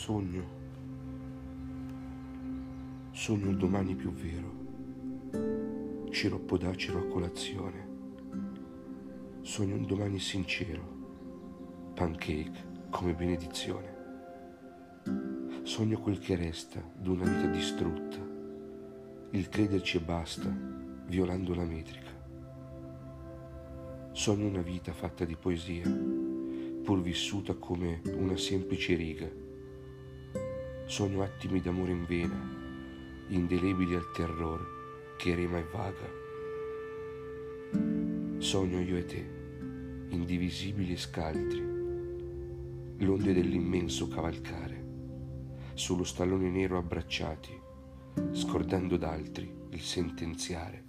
Sogno, sogno il domani più vero, sciroppo d'acero a colazione, sogno un domani sincero, pancake come benedizione, sogno quel che resta d'una vita distrutta, il crederci e basta, violando la metrica, sogno una vita fatta di poesia, pur vissuta come una semplice riga, Sogno attimi d'amore in vena, indelebili al terrore che rema e vaga. Sogno io e te, indivisibili e scaltri, l'onde dell'immenso cavalcare, sullo stallone nero abbracciati, scordando d'altri il sentenziare.